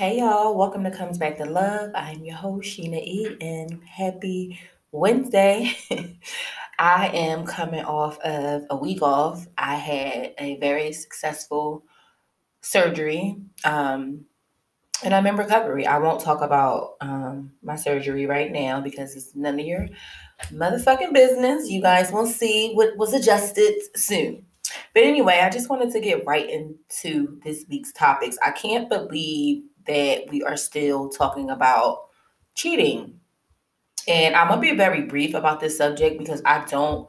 Hey y'all, welcome to Comes Back to Love. I'm your host, Sheena E, and happy Wednesday. I am coming off of a week off. I had a very successful surgery, um, and I'm in recovery. I won't talk about um, my surgery right now because it's none of your motherfucking business. You guys will see what was adjusted soon. But anyway, I just wanted to get right into this week's topics. I can't believe that we are still talking about cheating. And I'm going to be very brief about this subject because I don't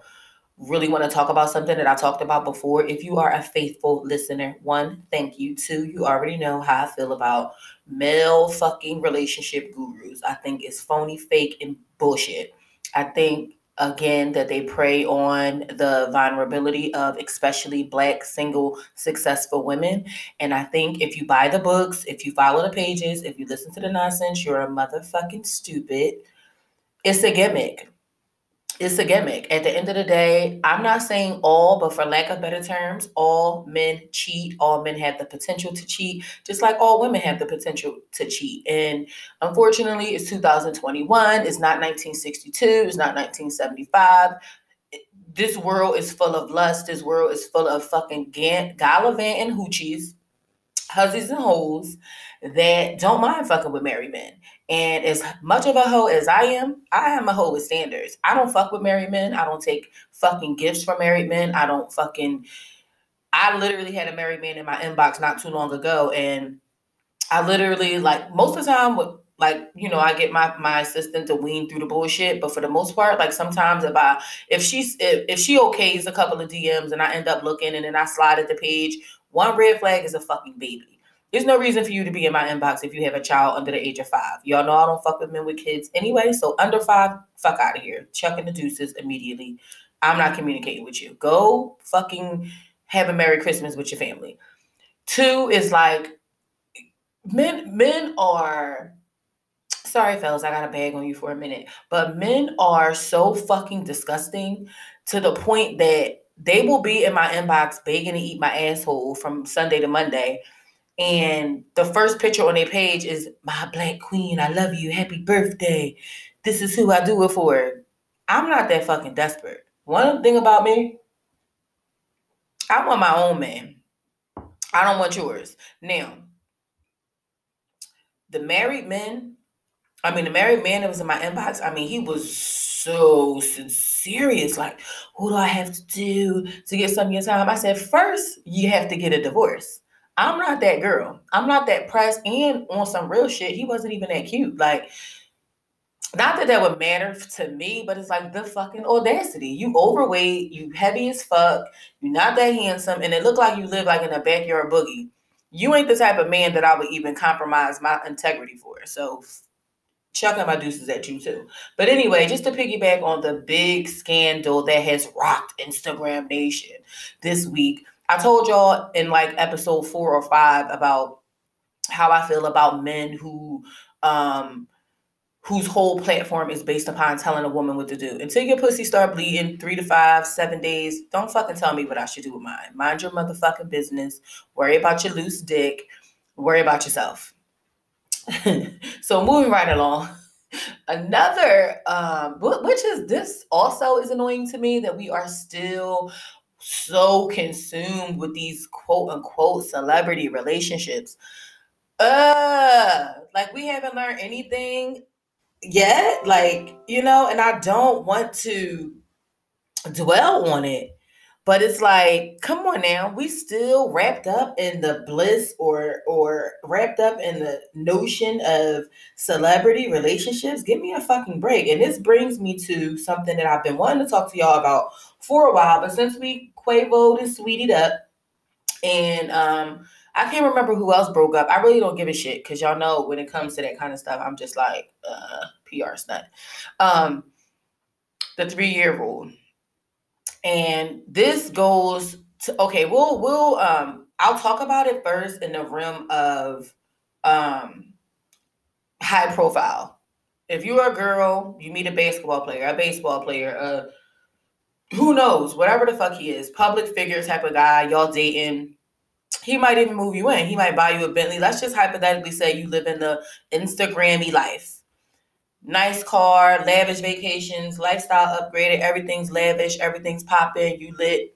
really want to talk about something that I talked about before. If you are a faithful listener, one, thank you. Two, you already know how I feel about male fucking relationship gurus. I think it's phony, fake, and bullshit. I think again that they prey on the vulnerability of especially black single successful women. And i think if you buy the books if you follow the pages if you listen to the nonsense you're a motherfucking stupid. It's a gimmick it's a gimmick. At the end of the day, I'm not saying all, but for lack of better terms, all men cheat. All men have the potential to cheat, just like all women have the potential to cheat. And unfortunately, it's 2021. It's not 1962. It's not 1975. This world is full of lust. This world is full of fucking gallivanting hoochies, hussies, and hoes that don't mind fucking with married men. And as much of a hoe as I am, I am a hoe with standards. I don't fuck with married men. I don't take fucking gifts from married men. I don't fucking. I literally had a married man in my inbox not too long ago, and I literally like most of the time with like you know I get my my assistant to wean through the bullshit, but for the most part, like sometimes if I if she's if, if she okays a couple of DMs and I end up looking and then I slide at the page, one red flag is a fucking baby. There's no reason for you to be in my inbox if you have a child under the age of five. Y'all know I don't fuck with men with kids anyway. So under five, fuck out of here. Chucking the deuces immediately. I'm not communicating with you. Go fucking have a Merry Christmas with your family. Two is like men men are sorry fellas, I got a bag on you for a minute. But men are so fucking disgusting to the point that they will be in my inbox begging to eat my asshole from Sunday to Monday and the first picture on their page is my black queen. I love you. Happy birthday. This is who I do it for. I'm not that fucking desperate. One thing about me, I want my own man. I don't want yours. Now, the married men, I mean, the married man that was in my inbox, I mean, he was so serious. Like, what do I have to do to get some of your time? I said, first, you have to get a divorce. I'm not that girl. I'm not that pressed. And on some real shit, he wasn't even that cute. Like, not that that would matter to me, but it's like the fucking audacity. You overweight, you heavy as fuck, you're not that handsome, and it looked like you live like in a backyard boogie. You ain't the type of man that I would even compromise my integrity for. So chucking my deuces at you too. But anyway, just to piggyback on the big scandal that has rocked Instagram Nation this week, I told y'all in like episode four or five about how I feel about men who um whose whole platform is based upon telling a woman what to do. Until your pussy start bleeding three to five, seven days, don't fucking tell me what I should do with mine. Mind your motherfucking business. Worry about your loose dick. Worry about yourself. so moving right along. Another, um, which is this also is annoying to me that we are still so consumed with these quote unquote celebrity relationships. Uh, like we haven't learned anything yet. Like, you know, and I don't want to dwell on it. But it's like, come on now, we still wrapped up in the bliss or or wrapped up in the notion of celebrity relationships. Give me a fucking break. And this brings me to something that I've been wanting to talk to y'all about for a while. But since we Quavoed and Saweetie'd up, and um, I can't remember who else broke up. I really don't give a shit because y'all know when it comes to that kind of stuff, I'm just like uh, PR stunt. Um, the three year rule and this goes to okay, we'll we'll um I'll talk about it first in the realm of um high profile. If you're a girl, you meet a basketball player, a baseball player, a who knows, whatever the fuck he is, public figure type of guy, y'all dating, he might even move you in. He might buy you a Bentley. Let's just hypothetically say you live in the Instagrammy life. Nice car, lavish vacations, lifestyle upgraded, everything's lavish, everything's popping, you lit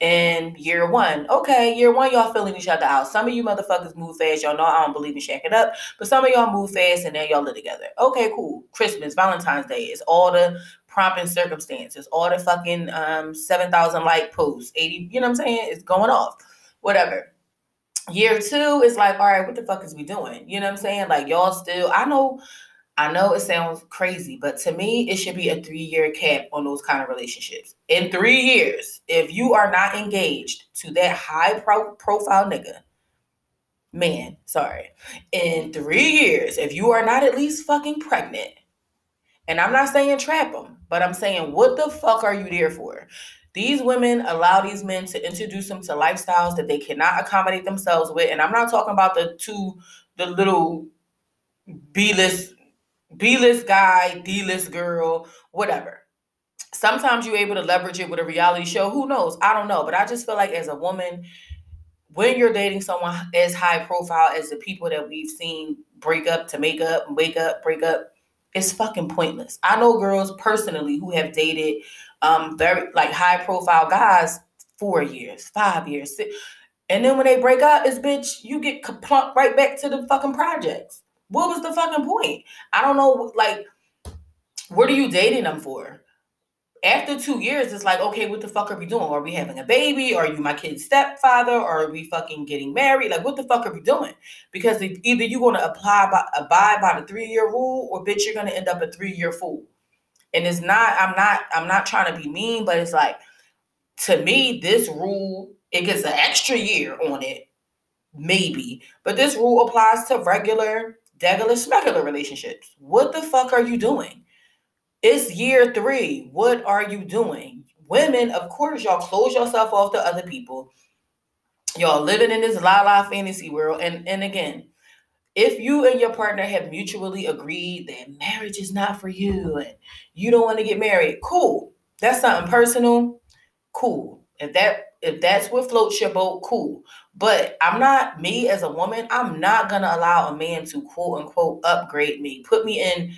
in year one. Okay, year one, y'all filling each other out. Some of you motherfuckers move fast. Y'all know I don't believe in shacking up, but some of y'all move fast and then y'all live together. Okay, cool. Christmas, Valentine's Day is all the prompting circumstances, all the fucking um 7,000 like posts, 80, you know what I'm saying? It's going off. Whatever. Year two is like, all right, what the fuck is we doing? You know what I'm saying? Like y'all still, I know I know it sounds crazy, but to me, it should be a three year cap on those kind of relationships. In three years, if you are not engaged to that high pro- profile nigga, man, sorry, in three years, if you are not at least fucking pregnant, and I'm not saying trap them, but I'm saying, what the fuck are you there for? These women allow these men to introduce them to lifestyles that they cannot accommodate themselves with. And I'm not talking about the two, the little B list B list guy, D list girl, whatever. Sometimes you're able to leverage it with a reality show. Who knows? I don't know. But I just feel like as a woman, when you're dating someone as high profile as the people that we've seen break up to make up, wake up, break up, it's fucking pointless. I know girls personally who have dated um very like high profile guys four years, five years, six, and then when they break up, it's bitch, you get plunked right back to the fucking projects. What was the fucking point? I don't know. Like, what are you dating them for? After two years, it's like, okay, what the fuck are we doing? Are we having a baby? Are you my kid's stepfather? Or are we fucking getting married? Like, what the fuck are we doing? Because either you're going to apply by, abide by the three year rule, or bitch, you're going to end up a three year fool. And it's not. I'm not. I'm not trying to be mean, but it's like, to me, this rule it gets an extra year on it, maybe. But this rule applies to regular Degular smegular relationships. What the fuck are you doing? It's year three. What are you doing? Women, of course, y'all close yourself off to other people. Y'all living in this la la fantasy world. And, and again, if you and your partner have mutually agreed that marriage is not for you and you don't want to get married, cool. That's something personal. Cool. If that if that's what floats your boat, cool. But I'm not me as a woman. I'm not gonna allow a man to quote unquote upgrade me, put me in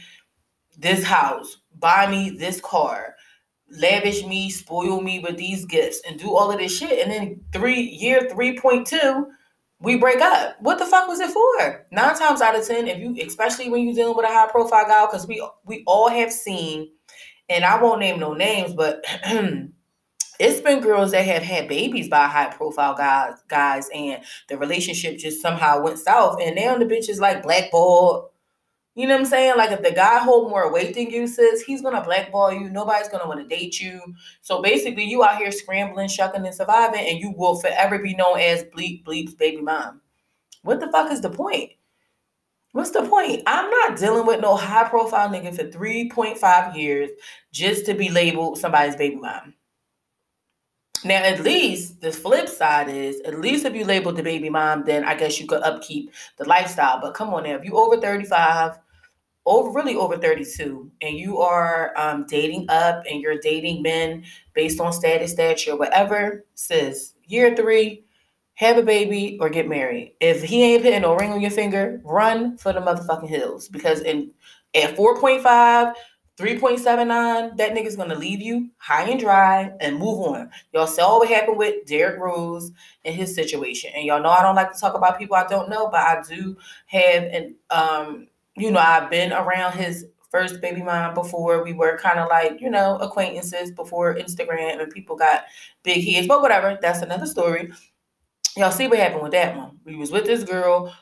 this house, buy me this car, lavish me, spoil me with these gifts, and do all of this shit. And then three year three point two, we break up. What the fuck was it for? Nine times out of ten, if you, especially when you're dealing with a high profile guy, because we we all have seen, and I won't name no names, but it's been girls that have had babies by high profile guys, guys, and the relationship just somehow went south, and now the bitch is like blackballed. You know what I'm saying? Like if the guy hold more weight than you, sis, he's gonna blackball you. Nobody's gonna want to date you. So basically, you out here scrambling, shucking, and surviving, and you will forever be known as bleep bleep's baby mom. What the fuck is the point? What's the point? I'm not dealing with no high profile nigga for 3.5 years just to be labeled somebody's baby mom. Now, at least the flip side is, at least if you labeled the baby mom, then I guess you could upkeep the lifestyle. But come on now, if you over 35, over really over 32, and you are um, dating up and you're dating men based on status, stature, whatever, sis, year three, have a baby or get married. If he ain't putting no ring on your finger, run for the motherfucking hills. Because in at 4.5, 3.79, that nigga's gonna leave you high and dry and move on. Y'all saw what happened with Derrick Rose and his situation. And y'all know I don't like to talk about people I don't know, but I do have and um, you know, I've been around his first baby mom before. We were kind of like, you know, acquaintances before Instagram and people got big heads. But whatever, that's another story. Y'all see what happened with that one. We was with this girl.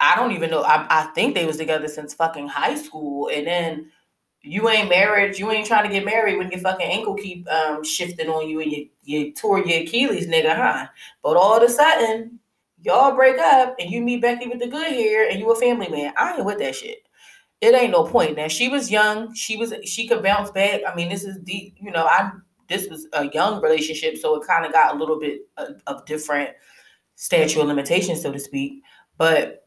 I don't even know. I, I think they was together since fucking high school. And then you ain't married, you ain't trying to get married when your fucking ankle keep um, shifting on you and you, you tore your Achilles, nigga, huh? But all of a sudden, y'all break up and you meet Becky with the good hair and you a family man. I ain't with that shit. It ain't no point. Now she was young. She was she could bounce back. I mean, this is deep. You know, I this was a young relationship, so it kind of got a little bit of, of different statute of limitations, so to speak. But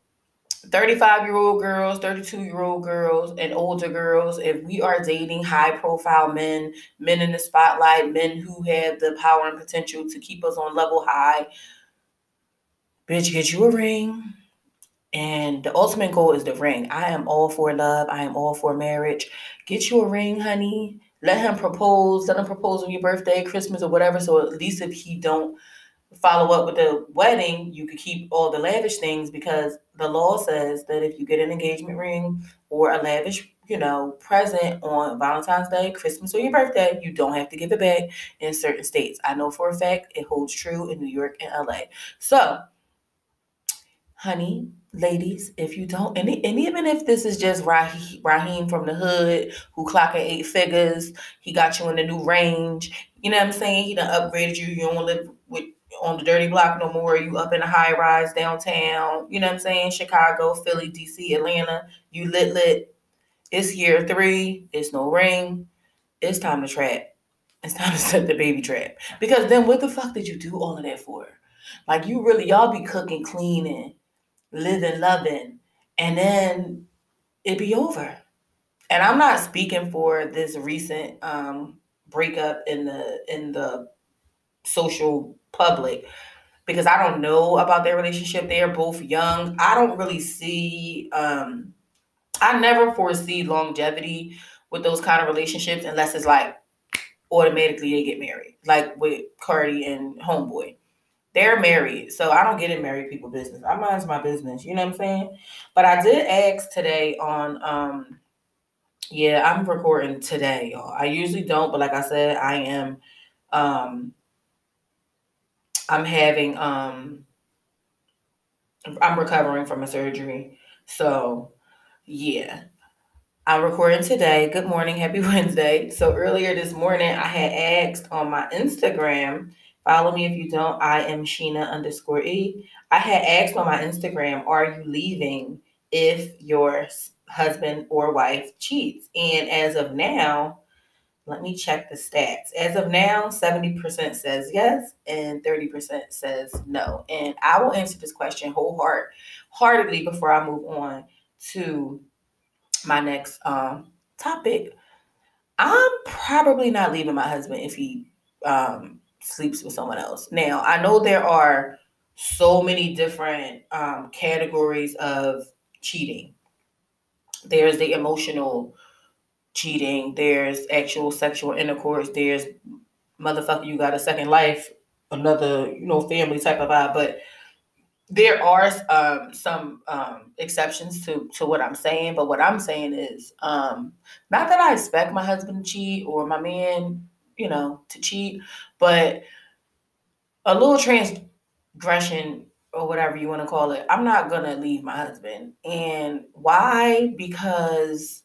35 year old girls, 32 year old girls, and older girls, if we are dating high profile men, men in the spotlight, men who have the power and potential to keep us on level high, bitch, get you a ring. And the ultimate goal is the ring. I am all for love. I am all for marriage. Get you a ring, honey. Let him propose. Let him propose on your birthday, Christmas, or whatever. So at least if he don't follow up with the wedding, you could keep all the lavish things because the law says that if you get an engagement ring or a lavish, you know, present on Valentine's Day, Christmas, or your birthday, you don't have to give it back in certain states. I know for a fact it holds true in New York and LA. So, honey, ladies, if you don't, and, and even if this is just Raheem, from the hood who clocking eight figures, he got you in the new range. You know what I'm saying? He done upgraded you. You don't live with on the dirty block no more. You up in a high rise downtown. You know what I'm saying? Chicago, Philly, DC, Atlanta. You lit lit. It's year three. It's no ring. It's time to trap. It's time to set the baby trap. Because then what the fuck did you do all of that for? Like you really y'all be cooking, cleaning, living, loving, and then it'd be over. And I'm not speaking for this recent um breakup in the in the social public because I don't know about their relationship. They are both young. I don't really see um I never foresee longevity with those kind of relationships unless it's like automatically they get married. Like with Cardi and Homeboy. They're married. So I don't get in married people business. I mind my business. You know what I'm saying? But I did ask today on um yeah, I'm recording today, y'all. I usually don't, but like I said, I am um I'm having um I'm recovering from a surgery. So, yeah. I'm recording today. Good morning, happy Wednesday. So earlier this morning, I had asked on my Instagram. Follow me if you don't. I am Sheena underscore E. I had asked on my Instagram, are you leaving if your husband or wife cheats? And as of now, let me check the stats. As of now, 70% says yes and 30% says no. And I will answer this question wholeheartedly before I move on to my next um, topic. I'm probably not leaving my husband if he um, sleeps with someone else. Now, I know there are so many different um, categories of cheating. There's the emotional cheating, there's actual sexual intercourse, there's motherfucker, you got a second life, another, you know, family type of vibe. But there are um, some um, exceptions to, to what I'm saying. But what I'm saying is um, not that I expect my husband to cheat or my man, you know, to cheat, but a little transgression or whatever you want to call it, I'm not going to leave my husband. And why? Because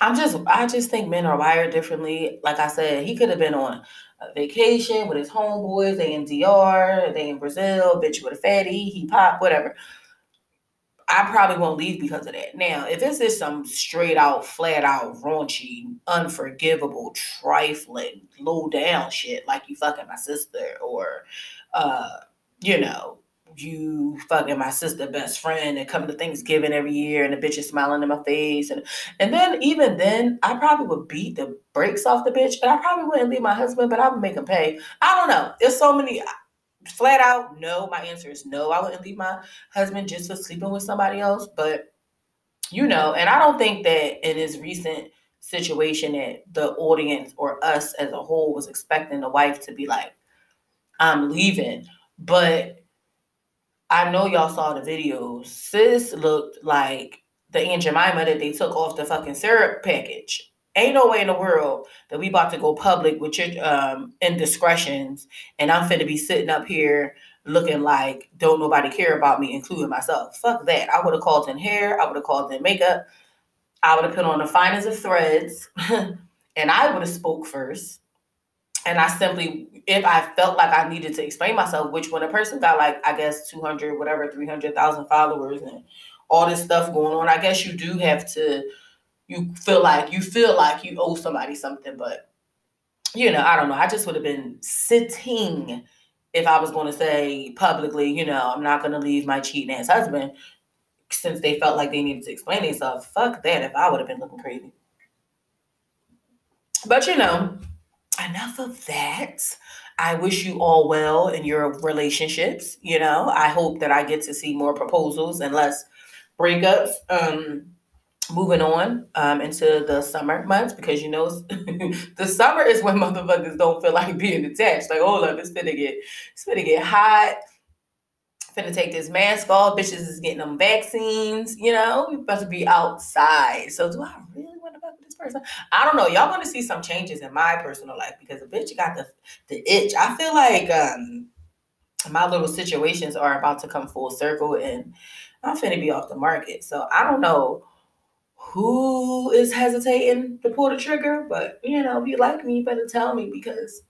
I'm just I just think men are wired differently. Like I said, he could have been on a vacation with his homeboys. They in DR, they in Brazil, bitch with a fatty, he pop, whatever. I probably won't leave because of that. Now, if this is some straight out, flat out, raunchy, unforgivable, trifling, low down shit, like you fucking my sister, or uh, you know, you fucking my sister best friend and come to Thanksgiving every year and the bitch is smiling in my face and and then even then I probably would beat the brakes off the bitch and I probably wouldn't leave my husband but I would make him pay. I don't know. There's so many flat out no. My answer is no. I wouldn't leave my husband just for sleeping with somebody else. But you know, and I don't think that in his recent situation that the audience or us as a whole was expecting the wife to be like, I'm leaving. But I know y'all saw the videos. Sis looked like the Aunt Jemima that they took off the fucking syrup package. Ain't no way in the world that we about to go public with your um, indiscretions and I'm finna be sitting up here looking like don't nobody care about me, including myself. Fuck that. I would have called in hair. I would have called in makeup. I would have put on the finest of threads and I would have spoke first and I simply, if I felt like I needed to explain myself, which when a person got like, I guess 200, whatever, 300,000 followers and all this stuff going on, I guess you do have to, you feel like, you feel like you owe somebody something, but you know, I don't know. I just would have been sitting if I was going to say publicly, you know, I'm not going to leave my cheating ass husband since they felt like they needed to explain themselves. Fuck that if I would have been looking crazy. But you know, enough of that. I wish you all well in your relationships. You know, I hope that I get to see more proposals and less breakups. Um, moving on um, into the summer months because you know the summer is when motherfuckers don't feel like being attached. Like, hold up, it's gonna get it's gonna get hot. Finna take this mask off. Bitches is getting them vaccines. You know, we about to be outside. So do I really want to fuck with this person? I don't know. Y'all gonna see some changes in my personal life because the bitch got the the itch. I feel like um my little situations are about to come full circle and I'm finna be off the market. So I don't know who is hesitating to pull the trigger, but you know, if you like me, you better tell me because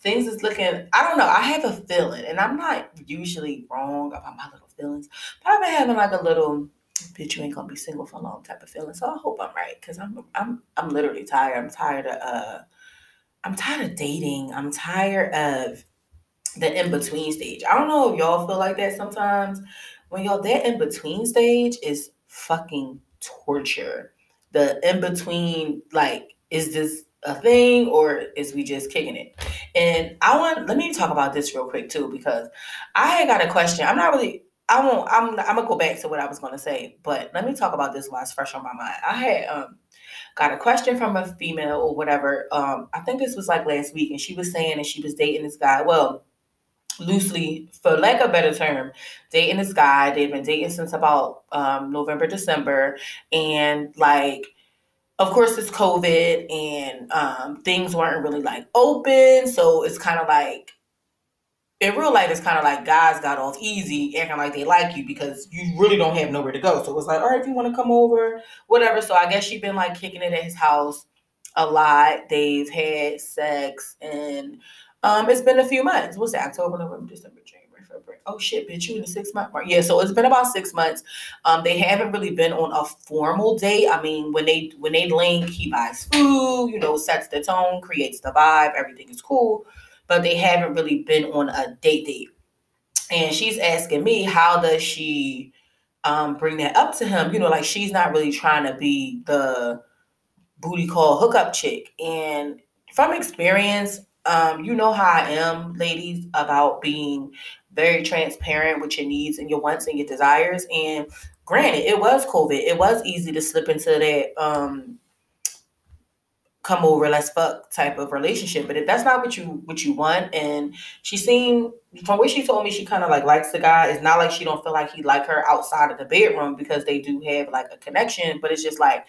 things is looking, I don't know, I have a feeling, and I'm not usually wrong about my little feelings, but I've been having like a little bitch, you ain't gonna be single for long type of feeling. So I hope I'm right because I'm I'm I'm literally tired. I'm tired of uh I'm tired of dating. I'm tired of the in-between stage. I don't know if y'all feel like that sometimes. When y'all that in-between stage is fucking torture. The in between, like, is this a thing or is we just kicking it? And I want let me talk about this real quick too because I had got a question. I'm not really. I won't. I'm. I'm gonna go back to what I was gonna say, but let me talk about this while it's fresh on my mind. I had um got a question from a female or whatever. Um, I think this was like last week, and she was saying that she was dating this guy. Well, loosely, for lack of a better term, dating this guy. They've been dating since about um, November, December, and like, of course, it's COVID, and um, things weren't really like open. So it's kind of like in real life, it's kind of like guys got off easy, acting like they like you because you really don't have nowhere to go. So it's like, all right, if you want to come over, whatever. So I guess she's been like kicking it at his house a lot. They've had sex and um, it's been a few months. What's that? October, November, December, January, February. Oh shit, bitch, you in the six month mark. Yeah, so it's been about six months. Um, they haven't really been on a formal date. I mean, when they when they link, he buys food, you know, sets the tone, creates the vibe, everything is cool. But they haven't really been on a date date. And she's asking me, how does she um bring that up to him? You know, like she's not really trying to be the booty call hookup chick. And from experience, um, you know how I am, ladies, about being very transparent with your needs and your wants and your desires. And granted, it was COVID. It was easy to slip into that um come over, let's fuck type of relationship. But if that's not what you what you want, and she seemed from what she told me, she kind of like likes the guy. It's not like she don't feel like he like her outside of the bedroom because they do have like a connection. But it's just like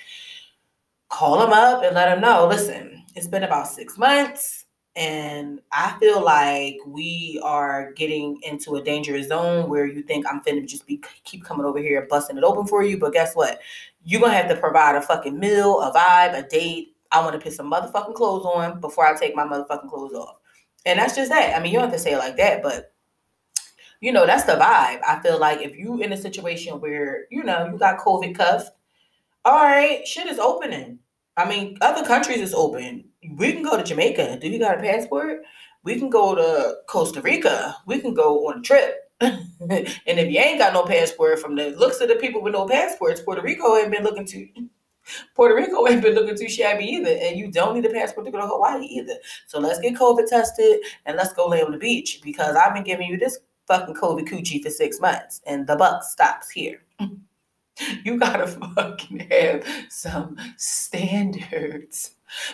call him up and let him know. Listen, it's been about six months and I feel like we are getting into a dangerous zone where you think I'm finna just be keep coming over here busting it open for you. But guess what? You're gonna have to provide a fucking meal, a vibe, a date. I want to put some motherfucking clothes on before I take my motherfucking clothes off. And that's just that. I mean, you don't have to say it like that, but you know, that's the vibe. I feel like if you in a situation where, you know, you got COVID cuffed, all right, shit is opening. I mean, other countries is open. We can go to Jamaica. Do you got a passport? We can go to Costa Rica. We can go on a trip. and if you ain't got no passport, from the looks of the people with no passports, Puerto Rico ain't been looking too. Puerto Rico ain't been looking too shabby either, and you don't need a passport to go to Hawaii either. So let's get COVID tested and let's go lay on the beach because I've been giving you this fucking COVID coochie for six months, and the buck stops here. You gotta fucking have some standards.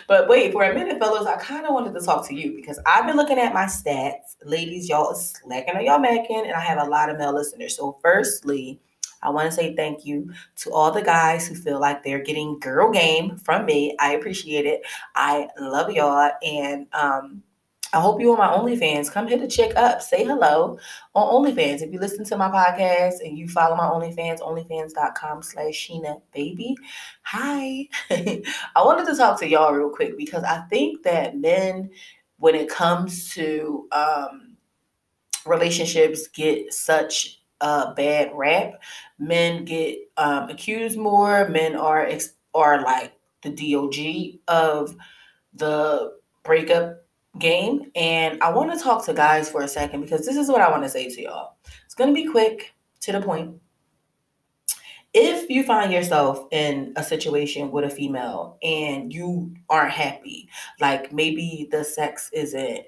But wait, for a minute, fellas, I kind of wanted to talk to you because I've been looking at my stats. Ladies, y'all slacking on y'all macking, and I have a lot of male listeners. So, firstly, I want to say thank you to all the guys who feel like they're getting girl game from me. I appreciate it. I love y'all. And um, I hope you on my OnlyFans. Come hit a check up. Say hello on OnlyFans. If you listen to my podcast and you follow my OnlyFans, onlyfans.com slash Sheena Baby. Hi. I wanted to talk to y'all real quick because I think that men, when it comes to um, relationships, get such a bad rap. Men get um, accused more. Men are, ex- are like the DOG of the breakup game. And I want to talk to guys for a second because this is what I want to say to y'all. It's going to be quick, to the point. If you find yourself in a situation with a female and you aren't happy, like maybe the sex isn't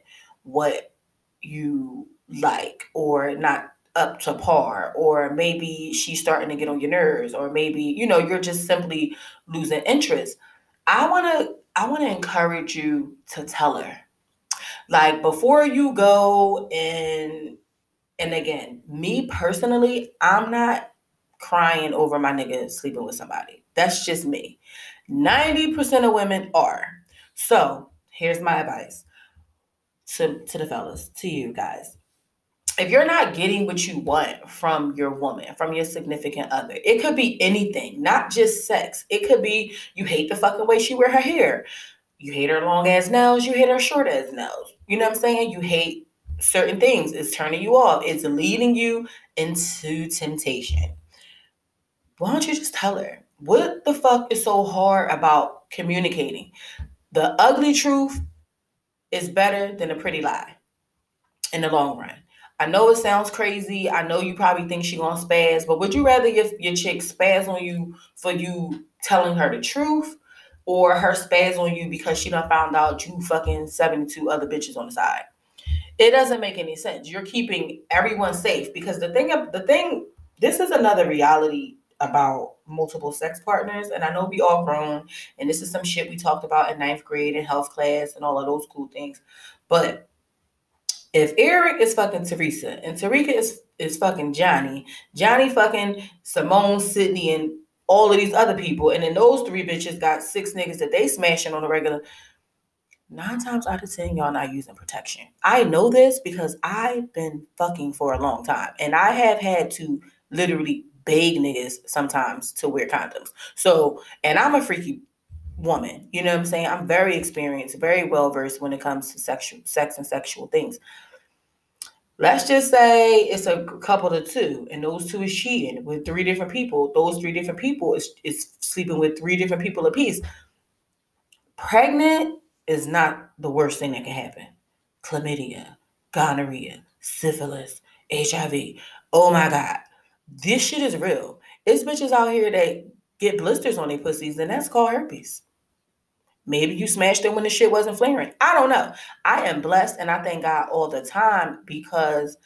what you like or not up to par or maybe she's starting to get on your nerves or maybe you know you're just simply losing interest i want to i want to encourage you to tell her like before you go and and again me personally i'm not crying over my nigga sleeping with somebody that's just me 90% of women are so here's my advice to, to the fellas to you guys if you're not getting what you want from your woman, from your significant other, it could be anything, not just sex. It could be you hate the fucking way she wear her hair. You hate her long ass nails, you hate her short ass nails. You know what I'm saying? You hate certain things. It's turning you off. It's leading you into temptation. Why don't you just tell her? What the fuck is so hard about communicating? The ugly truth is better than a pretty lie in the long run. I know it sounds crazy. I know you probably think she gonna spaz, but would you rather your, your chick spaz on you for you telling her the truth or her spaz on you because she done found out you fucking 72 other bitches on the side? It doesn't make any sense. You're keeping everyone safe because the thing of the thing this is another reality about multiple sex partners and I know we all grown and this is some shit we talked about in ninth grade in health class and all of those cool things. But if Eric is fucking Teresa and Teresa is is fucking Johnny, Johnny fucking Simone, Sydney, and all of these other people, and then those three bitches got six niggas that they smashing on a regular. Nine times out of ten, y'all not using protection. I know this because I've been fucking for a long time, and I have had to literally beg niggas sometimes to wear condoms. So, and I'm a freaky woman. You know what I'm saying? I'm very experienced, very well versed when it comes to sexual sex and sexual things. Let's just say it's a couple to two, and those two is cheating with three different people. Those three different people is, is sleeping with three different people apiece. Pregnant is not the worst thing that can happen. Chlamydia, gonorrhea, syphilis, HIV. Oh my God. This shit is real. It's bitches out here that get blisters on their pussies, and that's called herpes. Maybe you smashed it when the shit wasn't flaring. I don't know. I am blessed and I thank God all the time because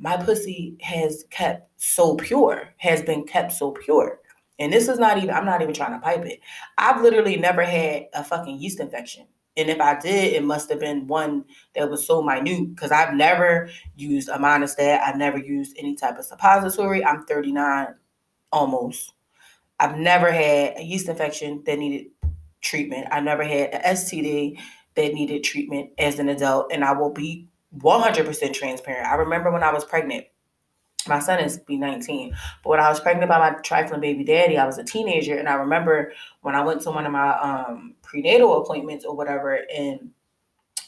my pussy has kept so pure, has been kept so pure. And this is not even, I'm not even trying to pipe it. I've literally never had a fucking yeast infection. And if I did, it must have been one that was so minute because I've never used a Monistat. I've never used any type of suppository. I'm 39 almost. I've never had a yeast infection that needed treatment. I never had an STD that needed treatment as an adult, and I will be 100% transparent. I remember when I was pregnant. My son is be 19, but when I was pregnant by my trifling baby daddy, I was a teenager, and I remember when I went to one of my um, prenatal appointments or whatever, and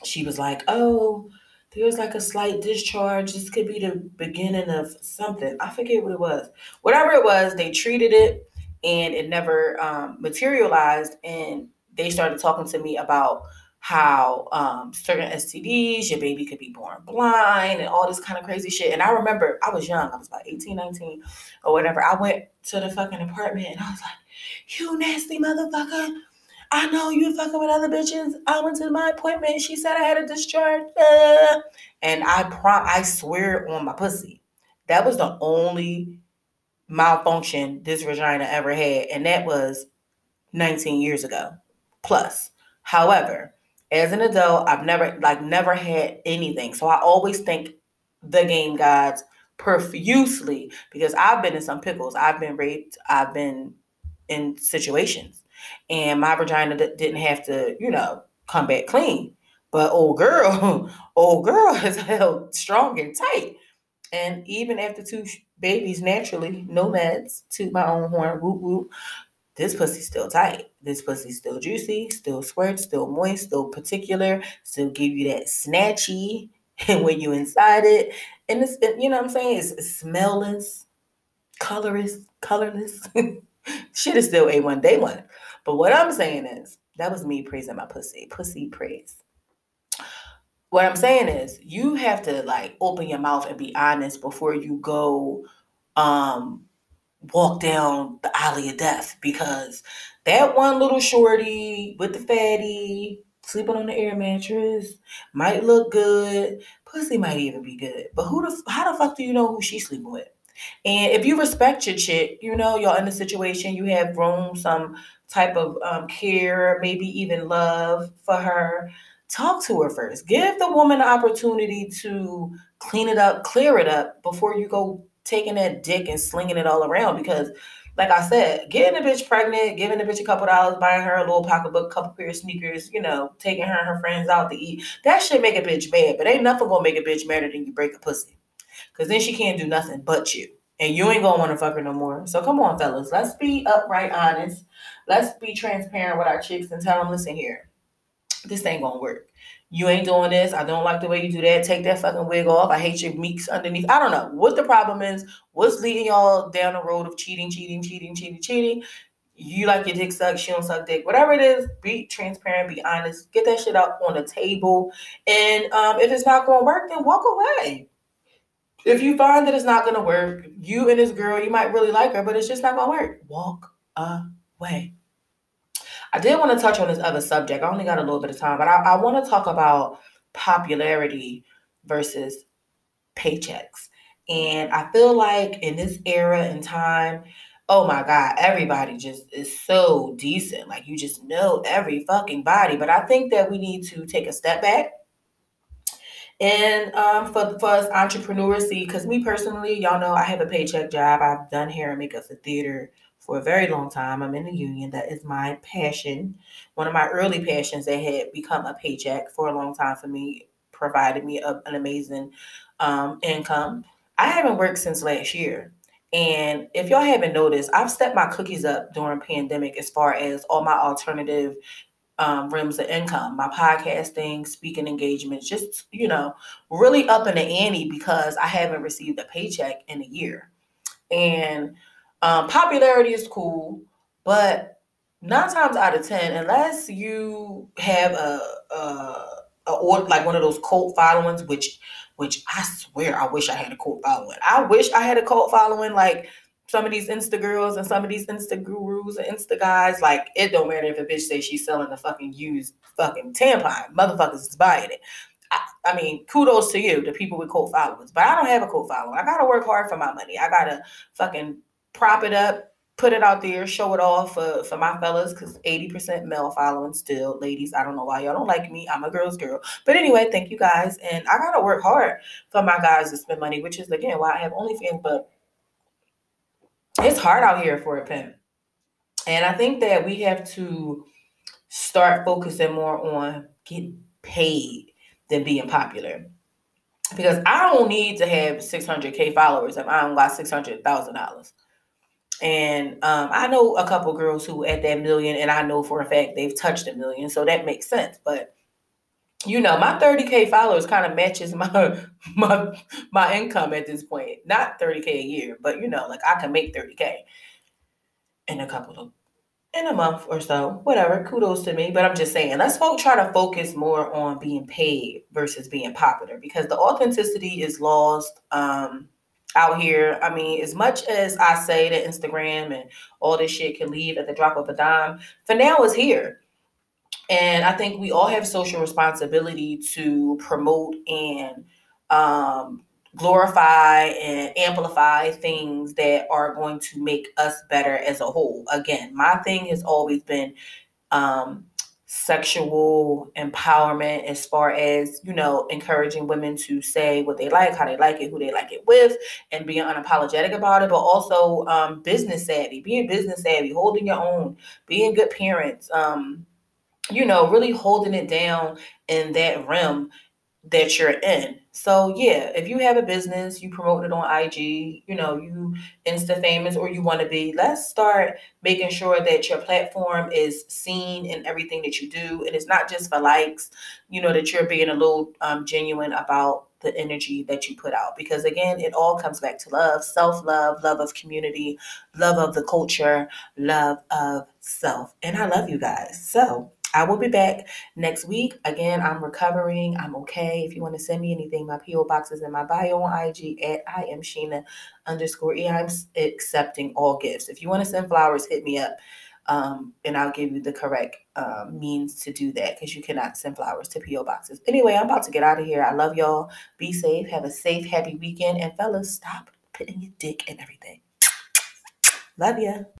she was like, "Oh, there's like a slight discharge. This could be the beginning of something. I forget what it was. Whatever it was, they treated it and it never um, materialized. And they started talking to me about how um, certain STDs, your baby could be born blind and all this kind of crazy shit. And I remember I was young, I was about 18, 19 or whatever. I went to the fucking apartment and I was like, you nasty motherfucker. I know you fucking with other bitches. I went to my appointment. She said I had a discharge. Uh, and I prom I swear on my pussy. That was the only malfunction this vagina ever had, and that was 19 years ago plus. However, as an adult, I've never like never had anything. So I always thank the game gods profusely because I've been in some pickles. I've been raped. I've been in situations, and my vagina d- didn't have to, you know, come back clean. But old girl, old girl is held strong and tight. And even after two babies naturally, nomads, toot my own horn, whoop whoop. This pussy's still tight. This pussy's still juicy, still squirt, still moist, still particular, still give you that snatchy when you inside it. And it's you know what I'm saying? It's smellless, colorless, colorless. Shit is still A1 day one. But what I'm saying is that was me praising my pussy. Pussy praise what I'm saying is you have to like open your mouth and be honest before you go um walk down the alley of death because that one little shorty with the fatty sleeping on the air mattress, might look good, pussy might even be good. But who the how the fuck do you know who she's sleeping with? And if you respect your chick, you know you're in a situation, you have grown some type of um, care, maybe even love for her. Talk to her first. Give the woman the opportunity to clean it up, clear it up before you go taking that dick and slinging it all around because like I said, getting a bitch pregnant, giving a bitch a couple dollars, buying her a little pocketbook, couple pair of sneakers, you know, taking her and her friends out to eat, that shit make a bitch mad. But ain't nothing gonna make a bitch madder than you break a pussy. Cause then she can't do nothing but you. And you ain't gonna wanna fuck her no more. So come on, fellas. Let's be upright, honest. Let's be transparent with our chicks and tell them, listen here, this ain't gonna work. You ain't doing this. I don't like the way you do that. Take that fucking wig off. I hate your meeks underneath. I don't know what the problem is. What's leading y'all down the road of cheating, cheating, cheating, cheating, cheating? You like your dick sucked, she don't suck dick. Whatever it is, be transparent, be honest. Get that shit out on the table. And um, if it's not gonna work, then walk away. If you find that it's not gonna work, you and this girl, you might really like her, but it's just not gonna work. Walk away. I did want to touch on this other subject. I only got a little bit of time, but I, I want to talk about popularity versus paychecks. And I feel like in this era and time, oh my God, everybody just is so decent. Like you just know every fucking body. But I think that we need to take a step back. And um, for, for us entrepreneurs, see, because me personally, y'all know I have a paycheck job. I've done hair and makeup for theater for a very long time. I'm in the union. That is my passion. One of my early passions that had become a paycheck for a long time for me, provided me a, an amazing um, income. I haven't worked since last year. And if y'all haven't noticed, I've stepped my cookies up during pandemic as far as all my alternative um, rims of income, my podcasting, speaking engagements, just, you know, really up in the ante because I haven't received a paycheck in a year. And um, popularity is cool, but nine times out of ten, unless you have a, a, a or like one of those cult followings, which which I swear I wish I had a cult following. I wish I had a cult following like some of these Insta girls and some of these Insta gurus and Insta guys. Like it don't matter if a bitch say she's selling a fucking used fucking tampon, motherfuckers is buying it. I, I, mean, kudos to you, the people with cult followers. But I don't have a cult following. I gotta work hard for my money. I gotta fucking prop it up, put it out there, show it off for, for my fellas, because 80% male following still. Ladies, I don't know why y'all don't like me. I'm a girl's girl. But anyway, thank you guys. And I gotta work hard for my guys to spend money, which is again why I have OnlyFans, but it's hard out here for a pimp. And I think that we have to start focusing more on getting paid than being popular. Because I don't need to have 600K followers if I don't got $600,000. And um, I know a couple girls who at that million, and I know for a fact they've touched a million, so that makes sense. But you know, my 30k followers kind of matches my my my income at this point. Not 30k a year, but you know, like I can make 30k in a couple of in a month or so, whatever. Kudos to me. But I'm just saying, let's folk try to focus more on being paid versus being popular because the authenticity is lost. Um, out here. I mean, as much as I say that Instagram and all this shit can leave at the drop of a dime, for now it's here. And I think we all have social responsibility to promote and um, glorify and amplify things that are going to make us better as a whole. Again, my thing has always been um, sexual empowerment as far as you know encouraging women to say what they like how they like it who they like it with and being unapologetic about it but also um, business savvy being business savvy holding your own being good parents um, you know really holding it down in that realm that you're in. So yeah, if you have a business, you promote it on IG, you know, you insta famous or you want to be, let's start making sure that your platform is seen in everything that you do. And it's not just for likes, you know, that you're being a little um, genuine about the energy that you put out. Because again, it all comes back to love, self-love, love of community, love of the culture, love of self. And I love you guys. So I will be back next week. Again, I'm recovering. I'm okay. If you want to send me anything, my PO box is in my bio on IG at I am Sheena underscore E. I'm accepting all gifts. If you want to send flowers, hit me up. Um, and I'll give you the correct um, means to do that because you cannot send flowers to P.O. boxes. Anyway, I'm about to get out of here. I love y'all. Be safe. Have a safe, happy weekend. And fellas, stop putting your dick in everything. Love ya.